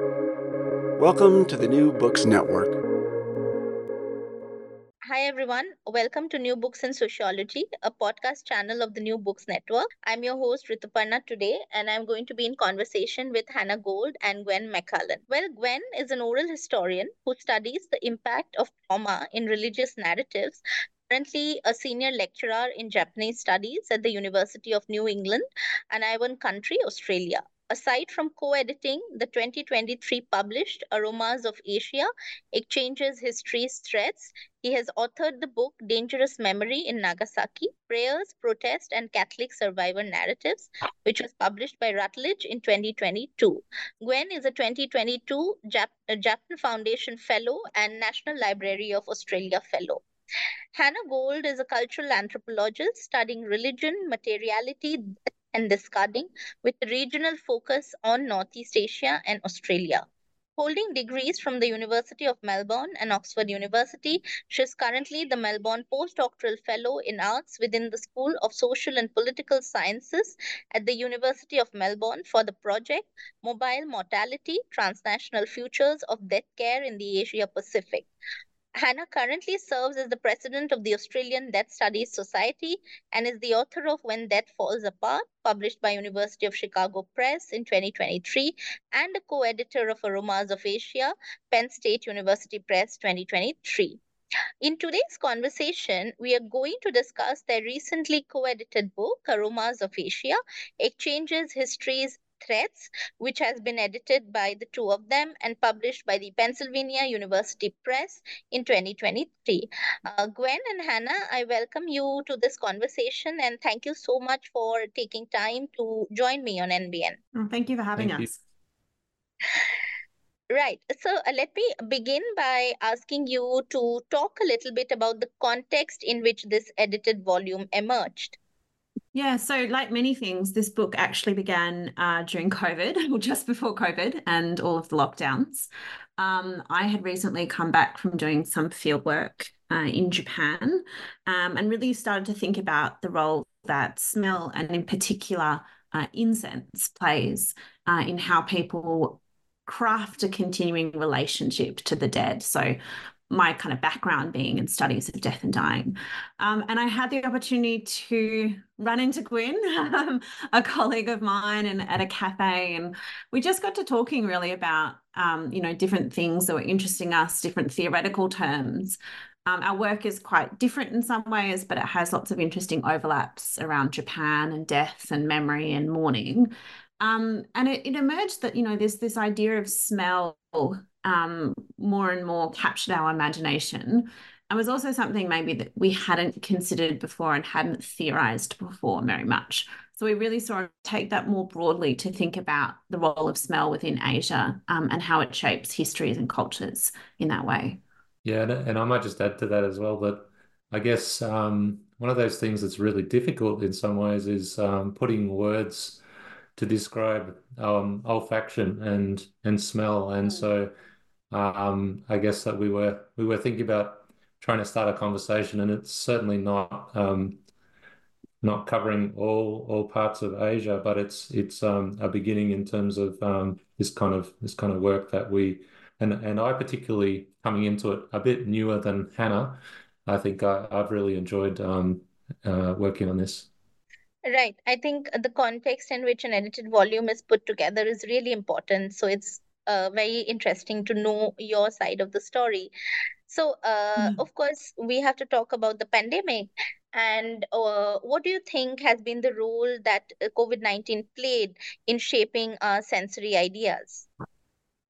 Welcome to the New Books Network. Hi, everyone. Welcome to New Books in Sociology, a podcast channel of the New Books Network. I'm your host, Rituparna, today, and I'm going to be in conversation with Hannah Gould and Gwyn McClelland. Well, Gwyn is an oral historian who studies the impact of trauma in religious narratives currently a senior lecturer in Japanese studies at the University of New England and Anaiwan country, Australia. Aside from co-editing the 2023 published Aromas of Asia, Exchanges, Histories, Threats, he has authored the book Dangerous Memory in Nagasaki, Prayers, Protest, and Catholic Survivor Narratives, which was published by Routledge in 2022. Gwyn is a 2022 Jap- uh, Japan Foundation Fellow and National Library of Australia Fellow. Hannah Gould is a cultural anthropologist studying religion, materiality, and discarding with regional focus on Northeast Asia and Australia. Holding degrees from the University of Melbourne and Oxford University, she is currently the Melbourne Postdoctoral Fellow in Arts within the School of Social and Political Sciences at the University of Melbourne for the project Mobile Mortality Transnational Futures of Death Care in the Asia Pacific. Hannah currently serves as the president of the Australian Death Studies Society and is the author of When Death Falls Apart, published by University of Chicago Press in 2023, and a co-editor of Aromas of Asia, Penn State University Press 2023. In today's conversation, we are going to discuss their recently co-edited book, Aromas of Asia, Exchanges, Histories, Threats, which has been edited by the two of them and published by the Pennsylvania University Press in 2023. Uh, Gwyn and Hannah, I welcome you to this conversation and thank you so much for taking time to join me on NBN. Oh, thank you for having thank us. You. Right. So uh, let me begin by asking you to talk a little bit about the context in which this edited volume emerged. Yeah, so like many things, this book actually began uh, during COVID or just before COVID and all of the lockdowns. Um, I had recently come back from doing some field work uh, in Japan um, and really started to think about the role that smell and, in particular, uh, incense plays uh, in how people craft a continuing relationship to the dead. So my kind of background being in studies of death and dying. Um, and I had the opportunity to run into Gwen, um, a colleague of mine, and at a cafe, and we just got to talking really about um, you know different things that were interesting us, different theoretical terms. Um, our work is quite different in some ways, but it has lots of interesting overlaps around Japan and death and memory and mourning. Um, and it, it emerged that you know there's this idea of smell um, more and more captured our imagination and was also something maybe that we hadn't considered before and hadn't theorized before very much. So we really sort of take that more broadly to think about the role of smell within Asia um, and how it shapes histories and cultures in that way. Yeah, and I might just add to that as well that I guess um, one of those things that's really difficult in some ways is um, putting words to describe um, olfaction and and smell, and mm. so um, I guess that we were we were thinking about trying to start a conversation, and it's certainly not um, not covering all all parts of Asia, but it's it's um, a beginning in terms of um, this kind of this kind of work that we and and I particularly coming into it a bit newer than Hannah. I think I, have really enjoyed um, uh, working on this. Right. I think the context in which an edited volume is put together is really important. So it's uh, very interesting to know your side of the story. So, uh, mm. of course, we have to talk about the pandemic. And uh, what do you think has been the role that uh, COVID 19 played in shaping our sensory ideas?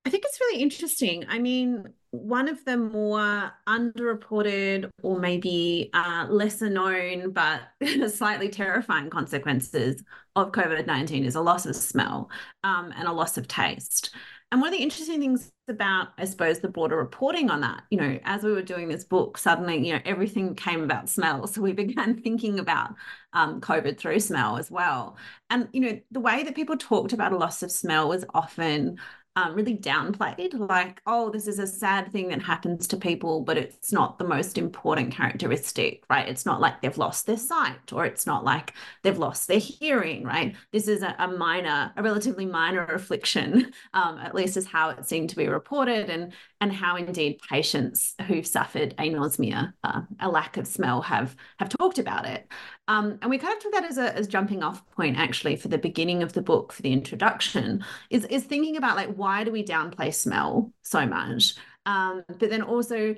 I think it's really interesting. I mean, one of the more underreported or maybe uh, lesser known but slightly terrifying consequences of COVID 19 is a loss of smell um, and a loss of taste. And one of the interesting things about, I suppose, the broader reporting on that, you know, as we were doing this book, suddenly, you know, everything came about smell. So we began thinking about um, COVID through smell as well. And, you know, the way that people talked about a loss of smell was often um, really downplayed. Like, oh, this is a sad thing that happens to people, but it's not the most important characteristic, right? It's not like they've lost their sight or it's not like they've lost their hearing, right? This is a, a minor, a relatively minor affliction, um, at least is how it seemed to be reported, and and how indeed patients who've suffered anosmia, uh, a lack of smell, have have talked about it. Um, and we kind of took that as a as jumping off point actually for the beginning of the book, for the introduction, is is thinking about like why do we downplay smell so much? Um, but then also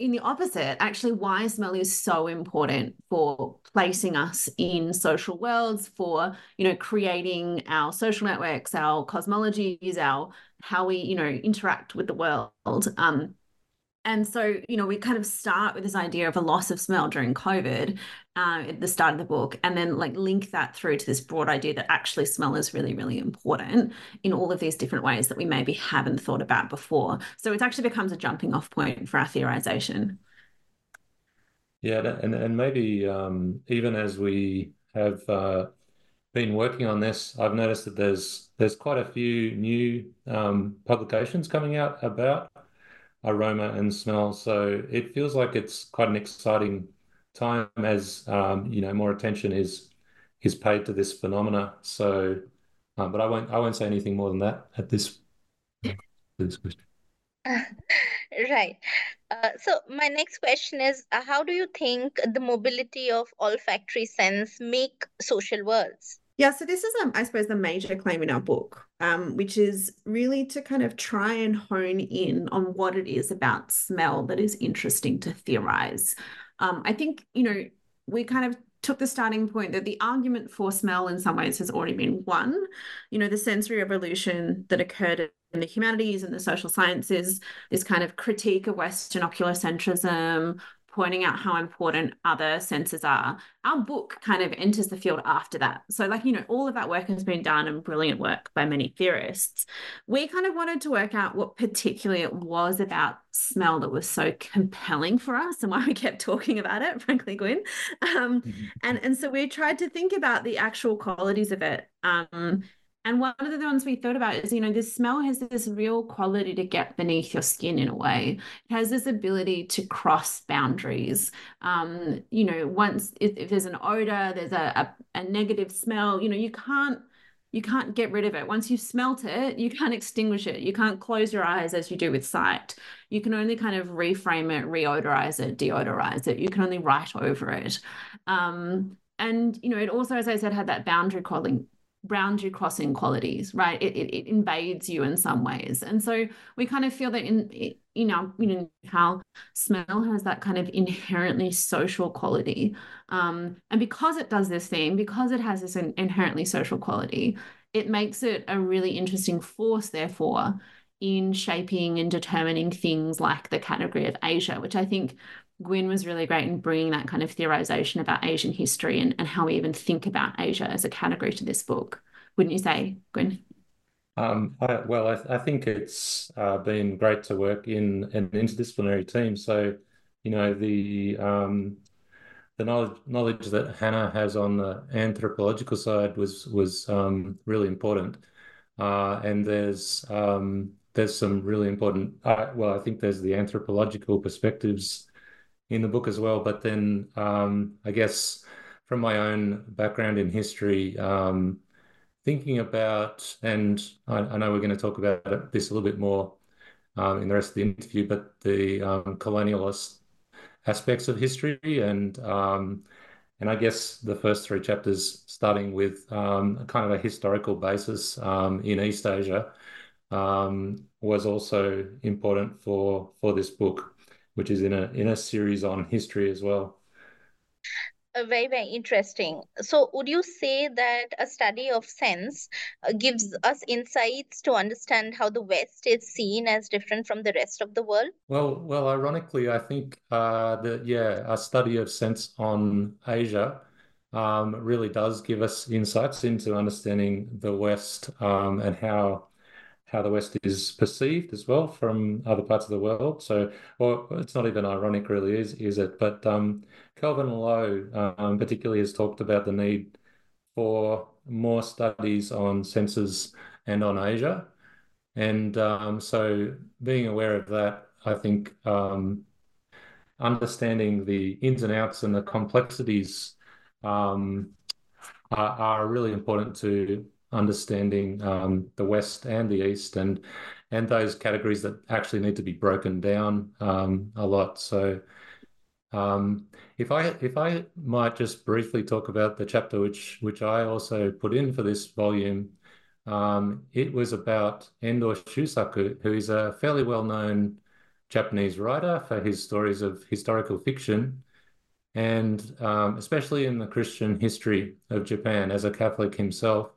in the opposite, actually, why smell is so important for placing us in social worlds, for you know, creating our social networks, our cosmologies, our how we you know interact with the world. Um, and so, you know, we kind of start with this idea of a loss of smell during COVID uh, at the start of the book, and then like link that through to this broad idea that actually smell is really, really important in all of these different ways that we maybe haven't thought about before. So it actually becomes a jumping off point for our theorization. Yeah, and and maybe um, even as we have uh, been working on this, I've noticed that there's there's quite a few new um, publications coming out about aroma and smell. So it feels like it's quite an exciting time as um, you know more attention is is paid to this phenomena. So, um, but I won't I won't say anything more than that at this this question. right. Uh, so my next question is, uh, how do you think the mobility of olfactory sense make social worlds? Yeah, so this is, um, I suppose, the major claim in our book, um, which is really to kind of try and hone in on what it is about smell that is interesting to theorize. Um, I think, you know, we kind of took the starting point that the argument for smell in some ways has already been won. You know, the sensory revolution that occurred in the humanities and the social sciences, this kind of critique of Western oculocentrism, pointing out how important other senses are. Our book kind of enters the field after that. So, like, you know, all of that work has been done and brilliant work by many theorists. We kind of wanted to work out what particularly it was about smell that was so compelling for us and why we kept talking about it, frankly, Gwyn. Um, mm-hmm. and, and so we tried to think about the actual qualities of it. Um, and one of the ones we thought about is, you know, this smell has this real quality to get beneath your skin in a way. It has this ability to cross boundaries. Um, you know, once if, if there's an odor, there's a, a, a negative smell, you know, you can't you can't get rid of it. Once you've smelt it, you can't extinguish it. You can't close your eyes as you do with sight. You can only kind of reframe it, reodorize it, deodorize it. You can only write over it. Um, and you know, it also, as I said, had that boundary calling boundary crossing qualities, right? It, it, it, invades you in some ways. And so we kind of feel that in, you know, you know, how smell has that kind of inherently social quality. Um, and because it does this thing, because it has this inherently social quality, it makes it a really interesting force, therefore, in shaping and determining things like the category of Asia, which I think Gwyn was really great in bringing that kind of theorization about Asian history and, and how we even think about Asia as a category to this book. Wouldn't you say, Gwyn? Um, I, well, I, I, think it's uh, been great to work in an interdisciplinary team. So, you know, the um, the knowledge knowledge that Hannah has on the anthropological side was was um, really important. Uh, and there's um, there's some really important. Uh, well, I think there's the anthropological perspectives in the book as well. But then um, I guess from my own background in history, um, thinking about, and I, I, know we're going to talk about this a little bit more um, in the rest of the interview, but the um, colonialist aspects of history and um, and I guess the first three chapters, starting with um, kind of a historical basis in East Asia, was also important for for this book which is in a in a series on history as well. Uh, very very interesting so would you say that a study of sense uh, gives us insights to understand how the west is seen as different from the rest of the world well well ironically i think uh, that yeah a study of sense on asia um, really does give us insights into understanding the west um, and how how the West is perceived as well from other parts of the world. So, well, it's not even ironic, really, is is it? But um, Kelvin Low, um, particularly, has talked about the need for more studies on senses and on Asia. And um, so being aware of that, I think um, understanding the ins and outs and the complexities um, are, are, really important to understanding um, the West and the East and and those categories that actually need to be broken down um, a lot. So um, if I if I might just briefly talk about the chapter which which I also put in for this volume, um, it was about Endo Shusaku, who is a fairly well-known Japanese writer for his stories of historical fiction, and um, especially in the Christian history of Japan as a Catholic himself.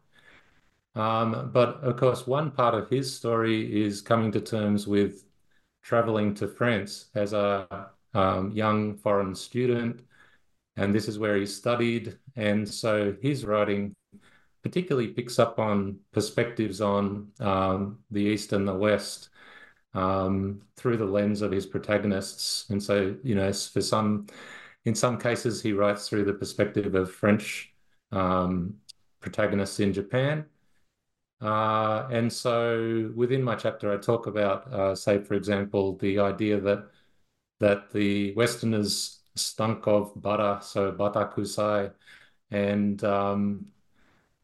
Um, but of course, one part of his story is coming to terms with traveling to France as a um, young foreign student, and this is where he studied. And so his writing particularly picks up on perspectives on um, the East and the West um, through the lens of his protagonists. And so, you know, for some, in some cases, he writes through the perspective of French um, protagonists in Japan. Uh, and so within my chapter, I talk about, uh, say, for example, the idea that that the Westerners stunk of butter, so batakusai, and um,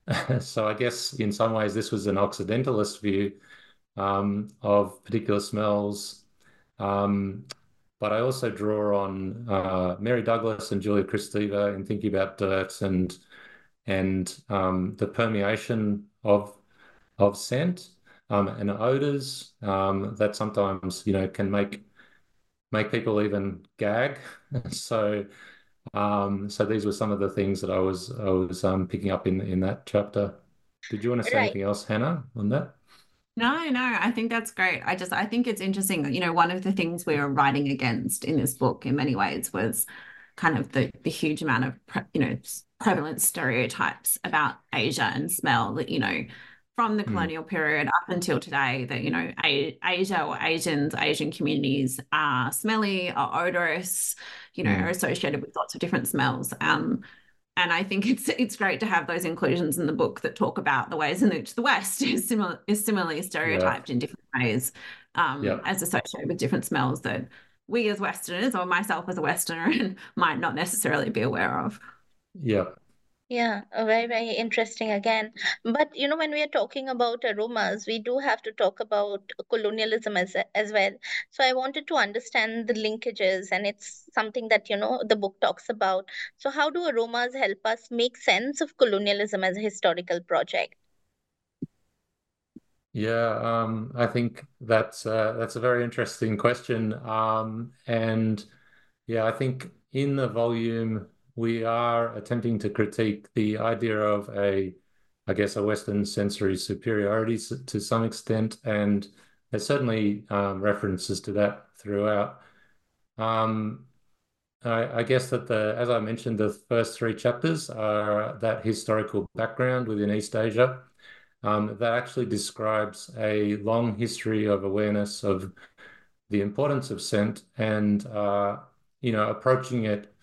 so I guess in some ways this was an Occidentalist view um, of particular smells. Um, but I also draw on uh, Mary Douglas and Julia Kristeva in thinking about dirt and and um, the permeation of of scent um, and odors um, that sometimes you know can make make people even gag. so um, so these were some of the things that I was I was um, picking up in in that chapter. Did you want to say right. anything else, Hannah, on that? No, no, I think that's great. I just I think it's interesting. You know, one of the things we were writing against in this book in many ways was kind of the the huge amount of you know prevalent stereotypes about Asia and smell that you know from the hmm. colonial mm. period up until today that you know Asia or Asians Asian communities are smelly are odorous you know mm. are associated with lots of different smells um and I think it's it's great to have those inclusions in the book that talk about the ways in which the West is similar is similarly stereotyped yeah. in different ways, um, yeah. as associated with different smells that we as Westerners or myself as a Westerner might not necessarily be aware of. Yeah, yeah, very, very interesting again. But you know, when we are talking about aromas, we do have to talk about colonialism as as well. So I wanted to understand the linkages, and it's something that you know the book talks about. So how do aromas help us make sense of colonialism as a historical project? Yeah, um, I think that's uh, that's a very interesting question, um, and yeah, I think in the volume we are attempting to critique the idea of a, I guess, a Western sensory superiority to some extent, and there's certainly um, references to that throughout. Um, I, I, guess that the, as I mentioned, the first three chapters are that historical background within East Asia. Um, that actually describes a long history of awareness of the importance of scent and uh, you know approaching it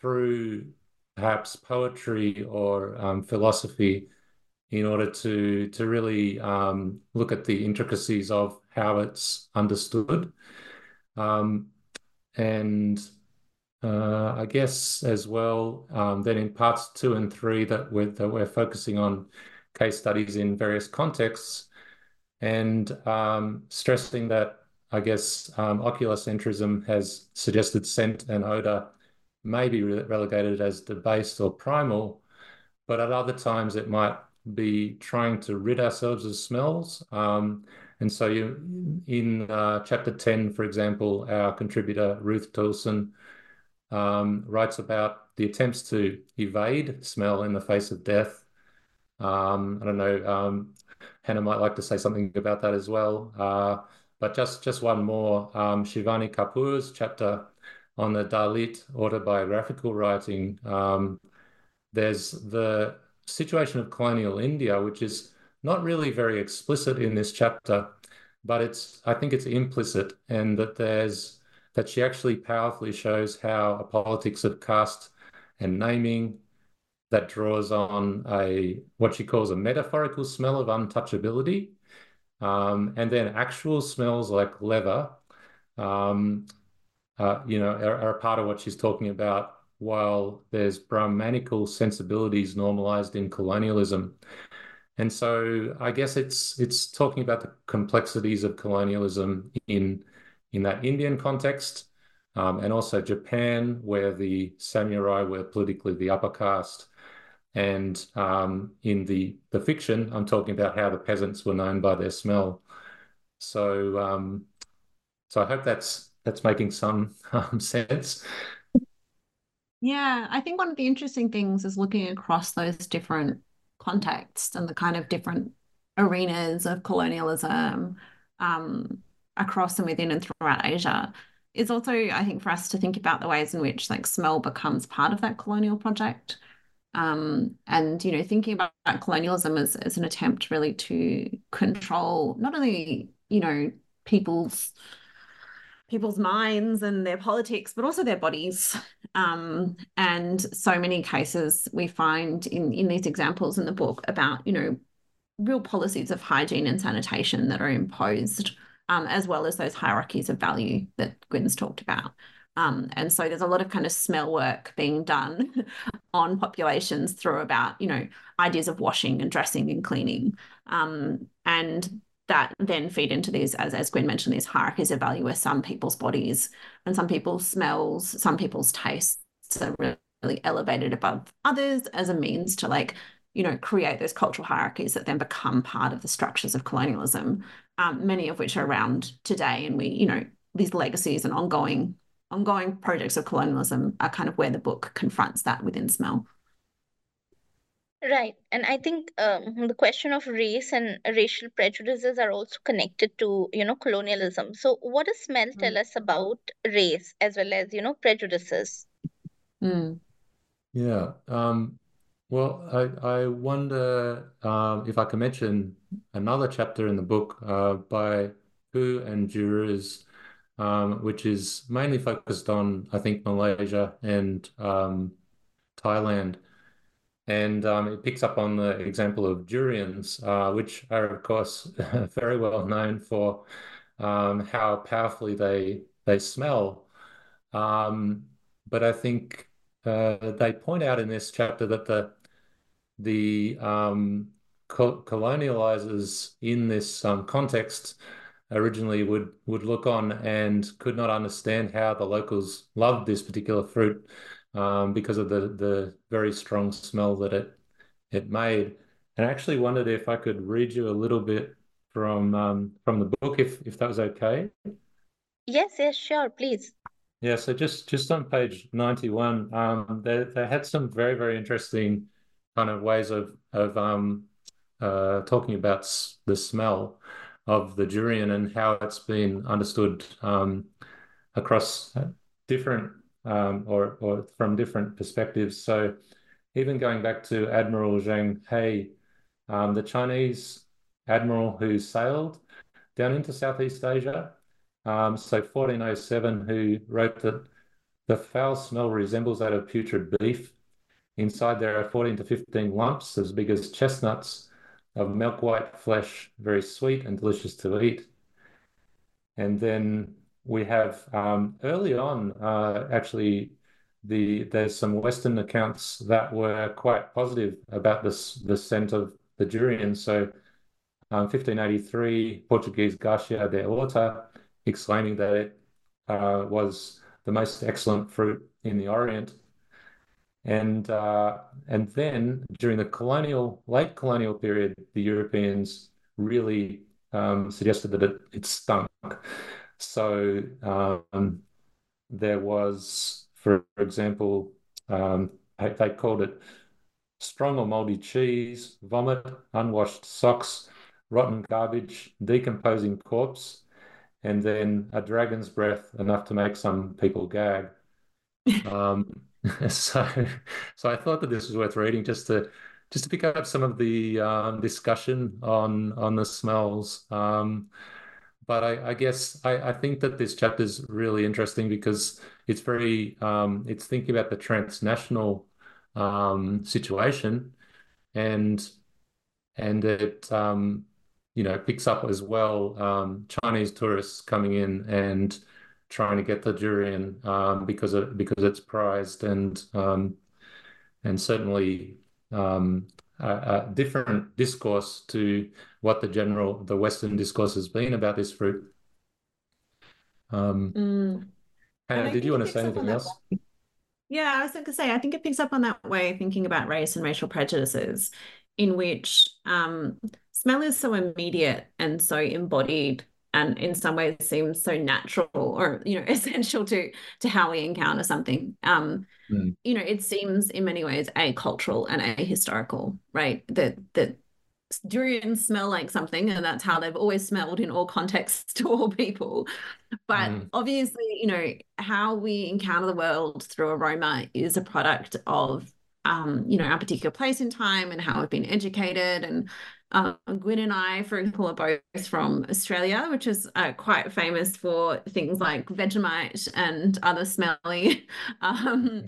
through perhaps poetry or um, philosophy in order to to really um, look at the intricacies of how it's understood. Um, and uh, I guess as well, um, then in parts two and three that we're, that we're focusing on case studies in various contexts and um, stressing that I guess um, oculocentrism has suggested scent and odor may be relegated as debased or primal, but at other times it might be trying to rid ourselves of smells. Um, and so you, in uh, chapter 10, for example, our contributor Ruth Toulson um, writes about the attempts to evade smell in the face of death. Um, I don't know, um, Hannah might like to say something about that as well. Uh, but just, just one more, um, Shivani Kapoor's chapter on the Dalit autobiographical writing, um, there's the situation of colonial India, which is not really very explicit in this chapter, but it's I think it's implicit, and that there's that she actually powerfully shows how a politics of caste and naming that draws on a what she calls a metaphorical smell of untouchability, Um, and then actual smells like leather, um, uh, you know, are, are, a part of what she's talking about. While there's Brahmanical sensibilities normalized in colonialism, and so I guess it's it's talking about the complexities of colonialism in in that Indian context, um, and also Japan, where the samurai were politically the upper caste. And um, in the the fiction, I'm talking about how the peasants were known by their smell. So um, so I hope that's that's making some um, sense. Yeah, I think one of the interesting things is looking across those different contexts and the kind of different arenas of colonialism um, across and within and throughout Asia. Is also, I think, for us to think about the ways in which like smell becomes part of that colonial project. Um, and you know, thinking about colonialism as, as an attempt really to control not only, you know, people's people's minds and their politics, but also their bodies. Um, and so many cases we find in, in these examples in the book about, you know, real policies of hygiene and sanitation that are imposed, um, as well as those hierarchies of value that Gwyn's talked about. Um, and so there's a lot of kind of smell work being done on populations through about, you know, ideas of washing and dressing and cleaning. Um, and that then feed into these, as, as Gwyn mentioned, these hierarchies of value where some people's bodies and some people's smells, some people's tastes are really elevated above others as a means to like, you know, create those cultural hierarchies that then become part of the structures of colonialism, um, many of which are around today. And we, you know, these legacies and ongoing ongoing projects of colonialism are kind of where the book confronts that within smell. Right. And I think um, the question of race and racial prejudices are also connected to, you know, colonialism. So what does smell tell mm. us about race as well as, you know, prejudices? Mm. Yeah. Um, well, I, I wonder um, if I can mention another chapter in the book uh, by Khoo and Duruz, um, which is mainly focused on, I think, Malaysia and um, Thailand and um, it picks up on the example of durians, uh, which are, of course, very well known for um, how powerfully they they smell. Um, but I think uh, they point out in this chapter that the the um, co colonializers in this um, context originally would would look on and could not understand how the locals loved this particular fruit um, because of the the very strong smell that it it made. And I actually wondered if I could read you a little bit from um, from the book, if if that was okay. Yes, yes, sure, please. Yeah, so just just on page 91, um, they they had some very very interesting kind of ways of of um, uh, talking about the smell of the durian and how it's been understood um, across different um, or, or from different perspectives. So even going back to Admiral Zheng He, um, the Chinese admiral who sailed down into Southeast Asia, um, so 1407, who wrote that the foul smell resembles that of putrid beef. Inside there are 14 to 15 lumps as big as chestnuts of milk white flesh, very sweet and delicious to eat. And then we have um, early on, uh, actually, the there's some Western accounts that were quite positive about this the scent of the durian. So, um, 1583, Portuguese Garcia de Orta exclaiming that it uh, was the most excellent fruit in the Orient. And uh, and then during the colonial late colonial period, the Europeans really um, suggested that it, it stunk. So um, there was, for example, um, they called it strong or moldy cheese, vomit, unwashed socks, rotten garbage, decomposing corpse, and then a dragon's breath enough to make some people gag. um, so, so I thought that this was worth reading just to just to pick up some of the um, discussion on on the smells. Um, but I, I guess I, I, think that this chapter is really interesting because it's very um, it's thinking about the transnational um, situation and and it um, you know, picks up as well um, Chinese tourists coming in and trying to get the durian um, because because it's prized and um, and certainly a, a, different discourse to what the general the Western discourse has been about this fruit. Um, mm. Hannah, did you want to say anything else? Yeah, I was going to say, I think it picks up on that way thinking about race and racial prejudices, in which um, smell is so immediate and so embodied and in some ways seems so natural or you know essential to to how we encounter something um mm. you know it seems in many ways a cultural and a historical right that that durians smell like something and that's how they've always smelled in all contexts to all people but mm. obviously you know how we encounter the world through aroma is a product of um, you know, our particular place in time and how we've been educated and um, Gwyn and I, for example, are both from Australia, which is uh, quite famous for things like Vegemite and other smelly um,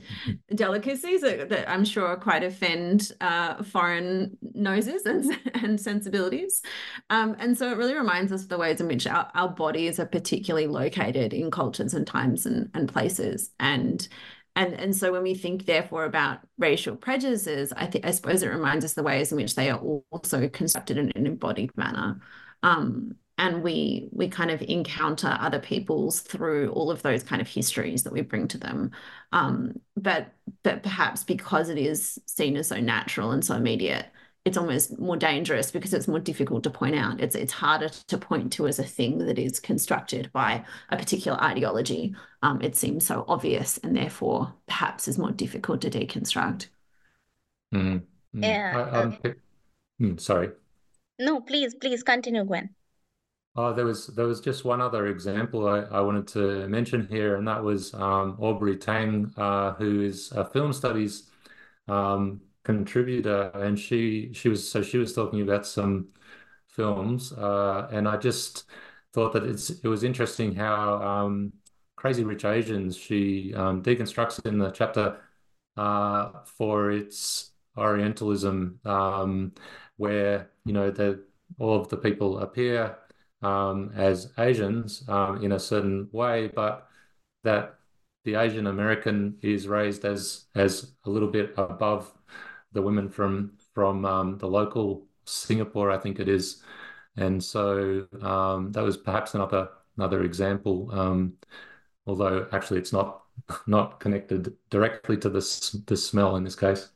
delicacies that, that, I'm sure quite offend uh, foreign noses and, and sensibilities. Um, and so it really reminds us of the ways in which our, our bodies are particularly located in cultures and times and, and places. And and and so when we think therefore about racial prejudices i think i suppose it reminds us the ways in which they are also constructed in an embodied manner. Um, and we we kind of encounter other peoples through all of those kind of histories that we bring to them. Um, but but perhaps because it is seen as so natural and so immediate it's almost more dangerous because it's more difficult to point out. It's it's harder to point to as a thing that is constructed by a particular ideology. Um, it seems so obvious and therefore perhaps is more difficult to deconstruct. Mm-hmm. Mm-hmm. Yeah. I, um, mm, sorry. No, please, please continue, Gwyn. Oh, there was there was just one other example I, I wanted to mention here, and that was um, Aubrey Tang, uh, who is a film studies um, contributor, and she she was so she was talking about some films, uh, and I just thought that it's it was interesting how um, Crazy Rich Asians she um, deconstructs in the chapter uh, for its Orientalism, um, where you know that all of the people appear um, as Asians um, in a certain way, but that the Asian American is raised as as a little bit above the women from from um, the local Singapore, I think it is, and so um, that was perhaps another another example. Um, although actually, it's not not connected directly to this the smell in this case.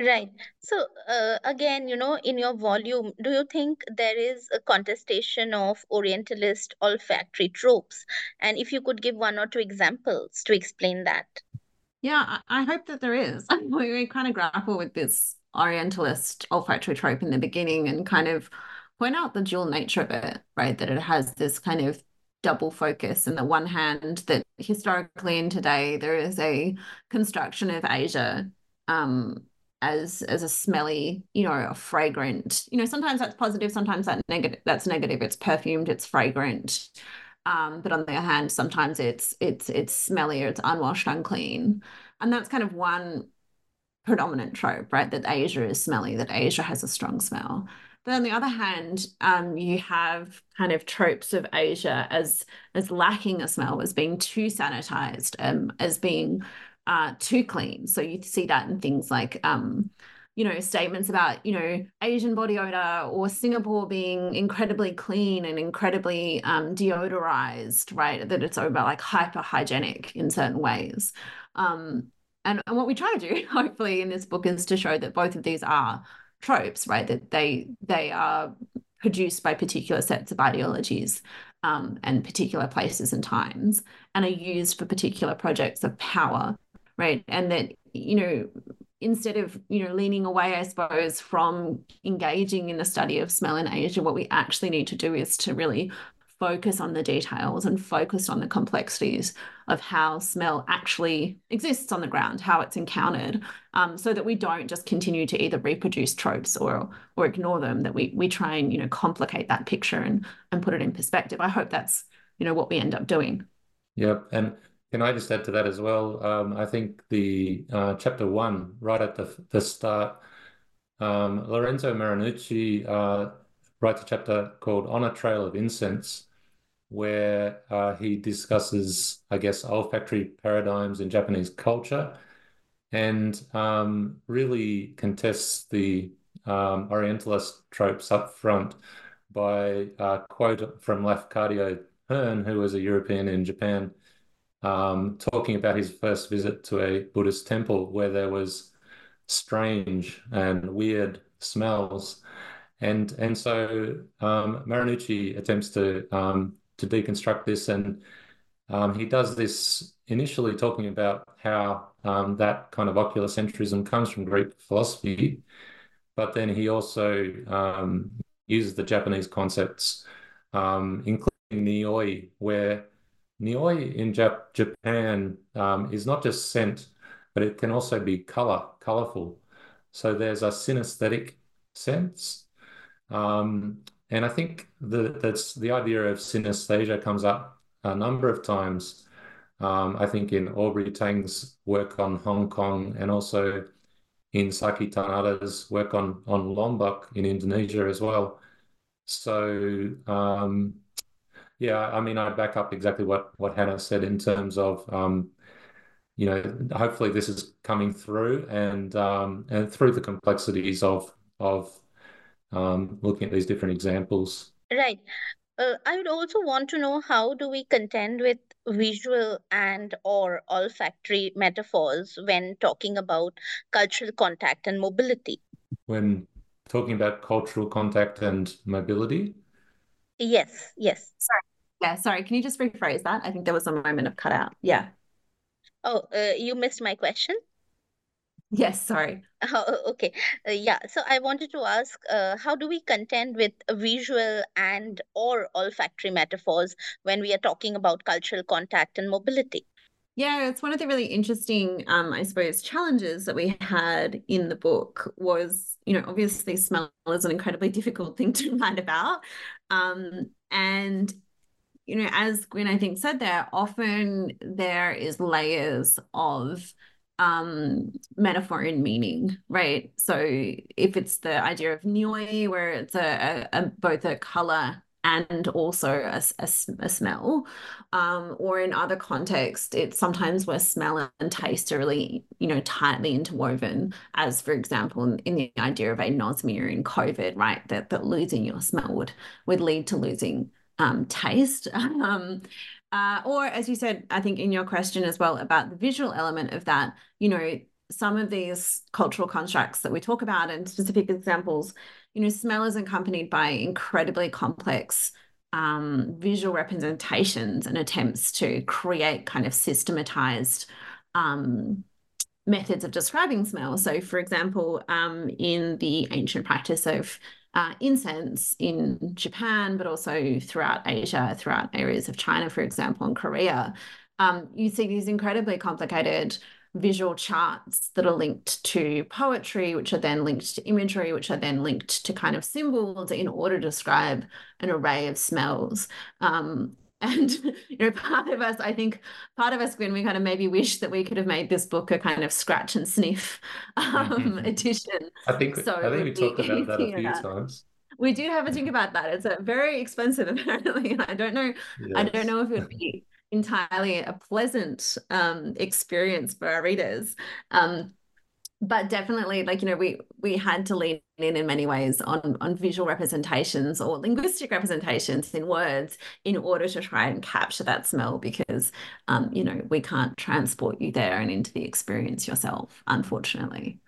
Right. So, uh, again, you know, in your volume, do you think there is a contestation of Orientalist olfactory tropes? And if you could give one or two examples to explain that. Yeah, I hope that there is. we, we kind of grapple with this Orientalist olfactory trope in the beginning and kind of point out the dual nature of it, right? That it has this kind of double focus. On the one hand, that historically and today there is a construction of Asia um, as as a smelly, you know, a fragrant. You know, sometimes that's positive, sometimes that negative. That's negative. It's perfumed. It's fragrant. Um, but on the other hand, sometimes it's it's it's smelly or it's unwashed, unclean, and that's kind of one predominant trope, right? That Asia is smelly, that Asia has a strong smell. But on the other hand, um, you have kind of tropes of Asia as as lacking a smell, as being too sanitized, um, as being uh, too clean. So you see that in things like um, you know, statements about, you know, Asian body odor or Singapore being incredibly clean and incredibly um, deodorized, right? That it's over like hyper hygienic in certain ways. Um, and, and what we try to do, hopefully, in this book is to show that both of these are tropes, right? That they they are produced by particular sets of ideologies um, and particular places and times, and are used for particular projects of power, right? And that you know instead of you know leaning away i suppose from engaging in the study of smell in asia what we actually need to do is to really focus on the details and focus on the complexities of how smell actually exists on the ground how it's encountered um, so that we don't just continue to either reproduce tropes or or ignore them that we we try and you know complicate that picture and and put it in perspective. I hope that's you know what we end up doing. Yep and can I just add to that as well? Um, I think the uh, chapter one, right at the the start, um, Lorenzo Marinucci uh, writes a chapter called On a Trail of Incense, where uh, he discusses, I guess, olfactory paradigms in Japanese culture and um, really contests the um, Orientalist tropes up front by a quote from Lafcadio Hearn, who was a European in Japan, um, talking about his first visit to a Buddhist temple where there was strange and weird smells. And, and so um, Marinucci attempts to um, to deconstruct this. And um, he does this initially talking about how um, that kind of oculocentrism comes from Greek philosophy, but then he also um, uses the Japanese concepts, including nioi, where nioi in Jap Japan um, is not just scent, but it can also be color, colorful. So there's a synesthetic sense. Um, and I think the, that's the idea of synesthesia comes up a number of times. Um, I think in Aubrey Tang's work on Hong Kong and also in Saki Tanada's work on, on Lombok in Indonesia as well. So, um, yeah, I mean, I back up exactly what, what Hannah said in terms of, um, you know, hopefully this is coming through and um, and through the complexities of of um, looking at these different examples. Right. Uh, I would also want to know how do we contend with visual and or olfactory metaphors when talking about cultural contact and mobility? When talking about cultural contact and mobility? Yes, yes. Sorry. Yeah, sorry. Can you just rephrase that? I think there was a moment of cut out. Yeah. Oh, uh, you missed my question? Yes, sorry. Oh, okay. Uh, yeah. So I wanted to ask, uh, how do we contend with visual and or olfactory metaphors when we are talking about cultural contact and mobility? Yeah, it's one of the really interesting, um, I suppose, challenges that we had in the book was, you know, obviously smell is an incredibly difficult thing to write about. Um, and you know, as Gwyn, I think, said there, often there is layers of um metaphor and meaning right? So if it's the idea of nioi where it's a, a, a both a color and also a, a, a smell um, or in other contexts it's sometimes where smell and taste are really you know tightly interwoven. As for example in, in the idea of a anosmia in covid right that, that losing your smell would would lead to losing um, taste um, uh, or as you said, I think in your question as well about the visual element of that, you know, some of these cultural constructs that we talk about and specific examples, you know, smell is accompanied by incredibly complex um, visual representations and attempts to create kind of systematized um, methods of describing smell. So, for example, um, in the ancient practice of uh, incense in Japan, but also throughout Asia, throughout areas of China, for example, and Korea, um, you see these incredibly complicated visual charts that are linked to poetry, which are then linked to imagery, which are then linked to kind of symbols in order to describe an array of smells. Um, and you know, part of us, I think, part of us, when we kind of maybe wish that we could have made this book a kind of scratch and sniff um, edition. I think so I think we talked about that a few times. We do have a think about that. It's a very expensive, apparently. I don't know. Yes. I don't know if it would be entirely a pleasant um, experience for our readers. Um, but definitely like you know we we had to lean in in many ways on on visual representations or linguistic representations in words in order to try and capture that smell because um you know we can't transport you there and into the experience yourself unfortunately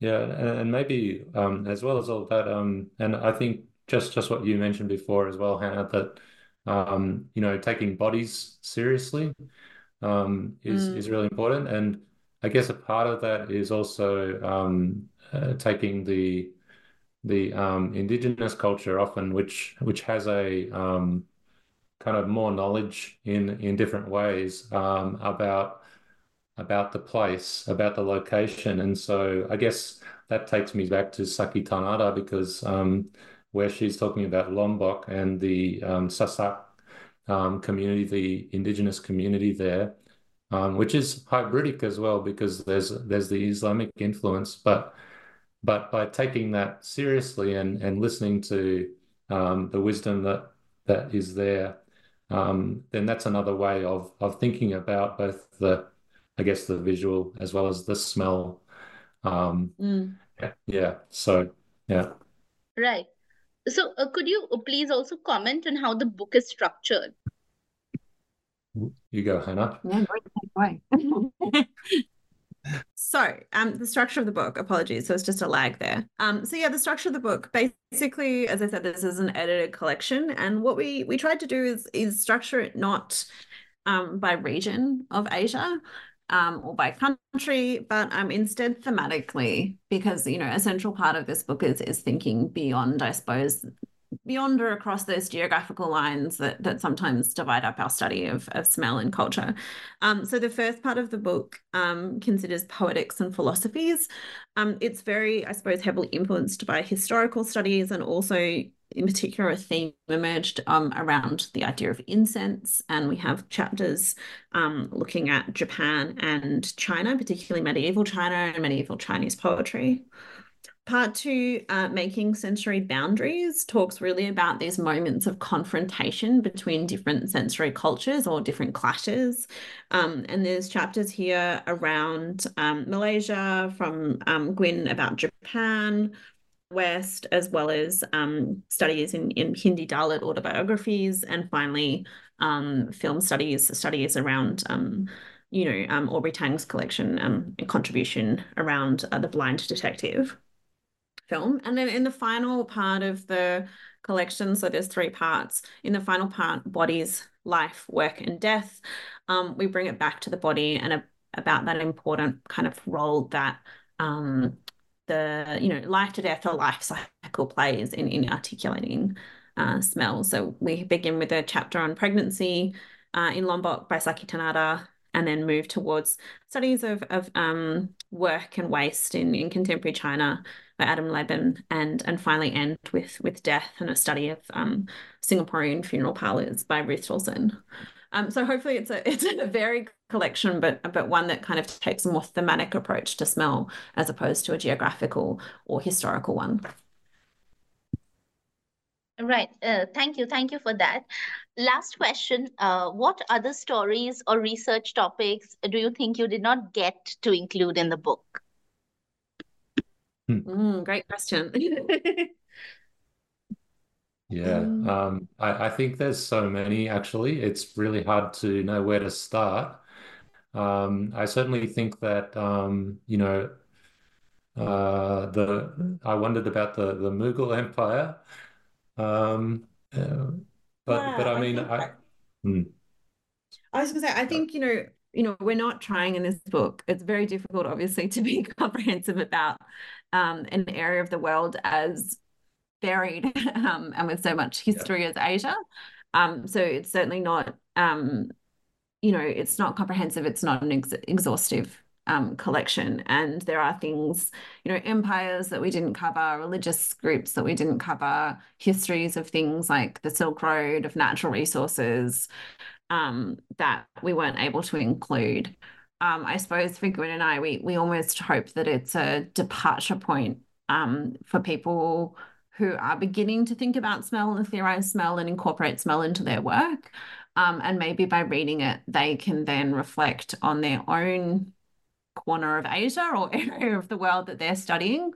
yeah and maybe um as well as all that um and i think just just what you mentioned before as well hannah that um you know taking bodies seriously um is mm. is really important and I guess a part of that is also um, uh, taking the the um, indigenous culture often, which which has a um, kind of more knowledge in in different ways um, about about the place, about the location, and so I guess that takes me back to Saki Tanada because um, where she's talking about Lombok and the um, Sasak um, community, the indigenous community there um, which is hybridic as well because there's there's the Islamic influence, but but by taking that seriously and and listening to um, the wisdom that that is there, um, then that's another way of of thinking about both the, I guess, the visual as well as the smell. Um, Mm. yeah, yeah. So yeah. Right. So, uh, could you uh, please also comment on how the book is structured? You go, Hannah. Yeah, takeaway. So, um, the structure of the book, apologies, so it's just a lag there. Um, so yeah, the structure of the book, basically, as I said, this is an edited collection, and what we we tried to do is is structure it not um by region of Asia, um, or by country, but um instead thematically, because you know, a central part of this book is is thinking beyond, I suppose, beyond or across those geographical lines that that sometimes divide up our study of, of smell and culture. Um, so the first part of the book um, considers poetics and philosophies. Um, it's very, I suppose, heavily influenced by historical studies and also in particular a theme emerged um, around the idea of incense and we have chapters um, looking at Japan and China, particularly medieval China and medieval Chinese poetry. Part two, uh, Making Sensory Boundaries, talks really about these moments of confrontation between different sensory cultures or different clashes. Um, and there's chapters here around um, Malaysia, from um, Gwyn about Japan, West, as well as um, studies in, in Hindi Dalit autobiographies, and finally, um, film studies, studies around um, you know, um, Aubrey Tang's collection um, and contribution around uh, the blind detective film. And then in the final part of the collection, so there's three parts. In the final part, bodies, life, work, and death, um, we bring it back to the body and a, about that important kind of role that um, the you know life to death or life cycle plays in in articulating uh, smell. So we begin with a chapter on pregnancy uh, in Lombok by Saki Tanada, and then move towards studies of, of um, work and waste in, in contemporary China by Adam Liebman, and and finally end with with death and a study of um, Singaporean funeral parlors by Ruth Toulson. Um, so hopefully it's a it's a varied collection, but but one that kind of takes a more thematic approach to smell as opposed to a geographical or historical one. Right. Uh, thank you. Thank you for that. Last question. Uh, what other stories or research topics do you think you did not get to include in the book? Mm, great question. Yeah, Um, um, I, I think there's so many actually. It's really hard to know where to start. Um, I certainly think that um, you know uh, the I wondered about the the Mughal Empire. Um, uh, but but yeah, I I mean think I hmm, I was gonna say, I uh, think, you know, you know, we're not trying in this book. It's very difficult, obviously, to be comprehensive about um, an area of the world as varied um, and with so much yeah history as Asia. Um, so it's certainly not, um, you know, it's not comprehensive. It's not an ex exhaustive um, collection. And there are things, you know, empires that we didn't cover, religious groups that we didn't cover, histories of things like the Silk Road, of natural resources um, that we weren't able to include. Um, I suppose for Gwyn and I, we we almost hope that it's a departure point um, for people who are beginning to think about smell and theorize smell and incorporate smell into their work. Um, and maybe by reading it, they can then reflect on their own corner of Asia or area of the world that they're studying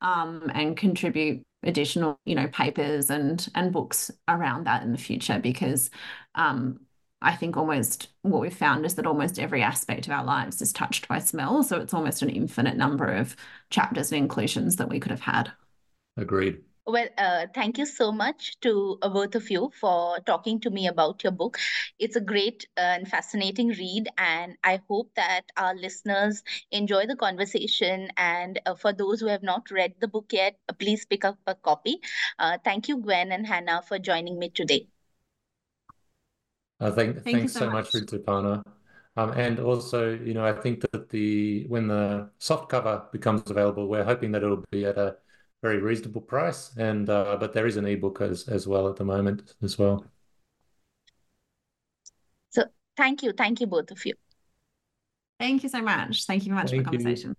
um, and contribute additional, you know, papers and and books around that in the future because um, I think almost what we've found is that almost every aspect of our lives is touched by smell. So it's almost an infinite number of chapters and inclusions that we could have had. agreed. Well, uh, thank you so much to uh, both of you for talking to me about your book. It's a great uh, and fascinating read, and I hope that our listeners enjoy the conversation. And uh, for those who have not read the book yet, uh, please pick up a copy. Uh, thank you, Gwyn and Hannah, for joining me today. I think Thank thanks so so much, much. Rituparna. Um, and also, you know, I think that the when the soft cover becomes available, we're hoping that it'll be at a very reasonable price. And uh, but there is an ebook as as well at the moment as well. So, thank you. Thank you, both of you. Thank you so much. Thank you very much for the Thank you. conversation.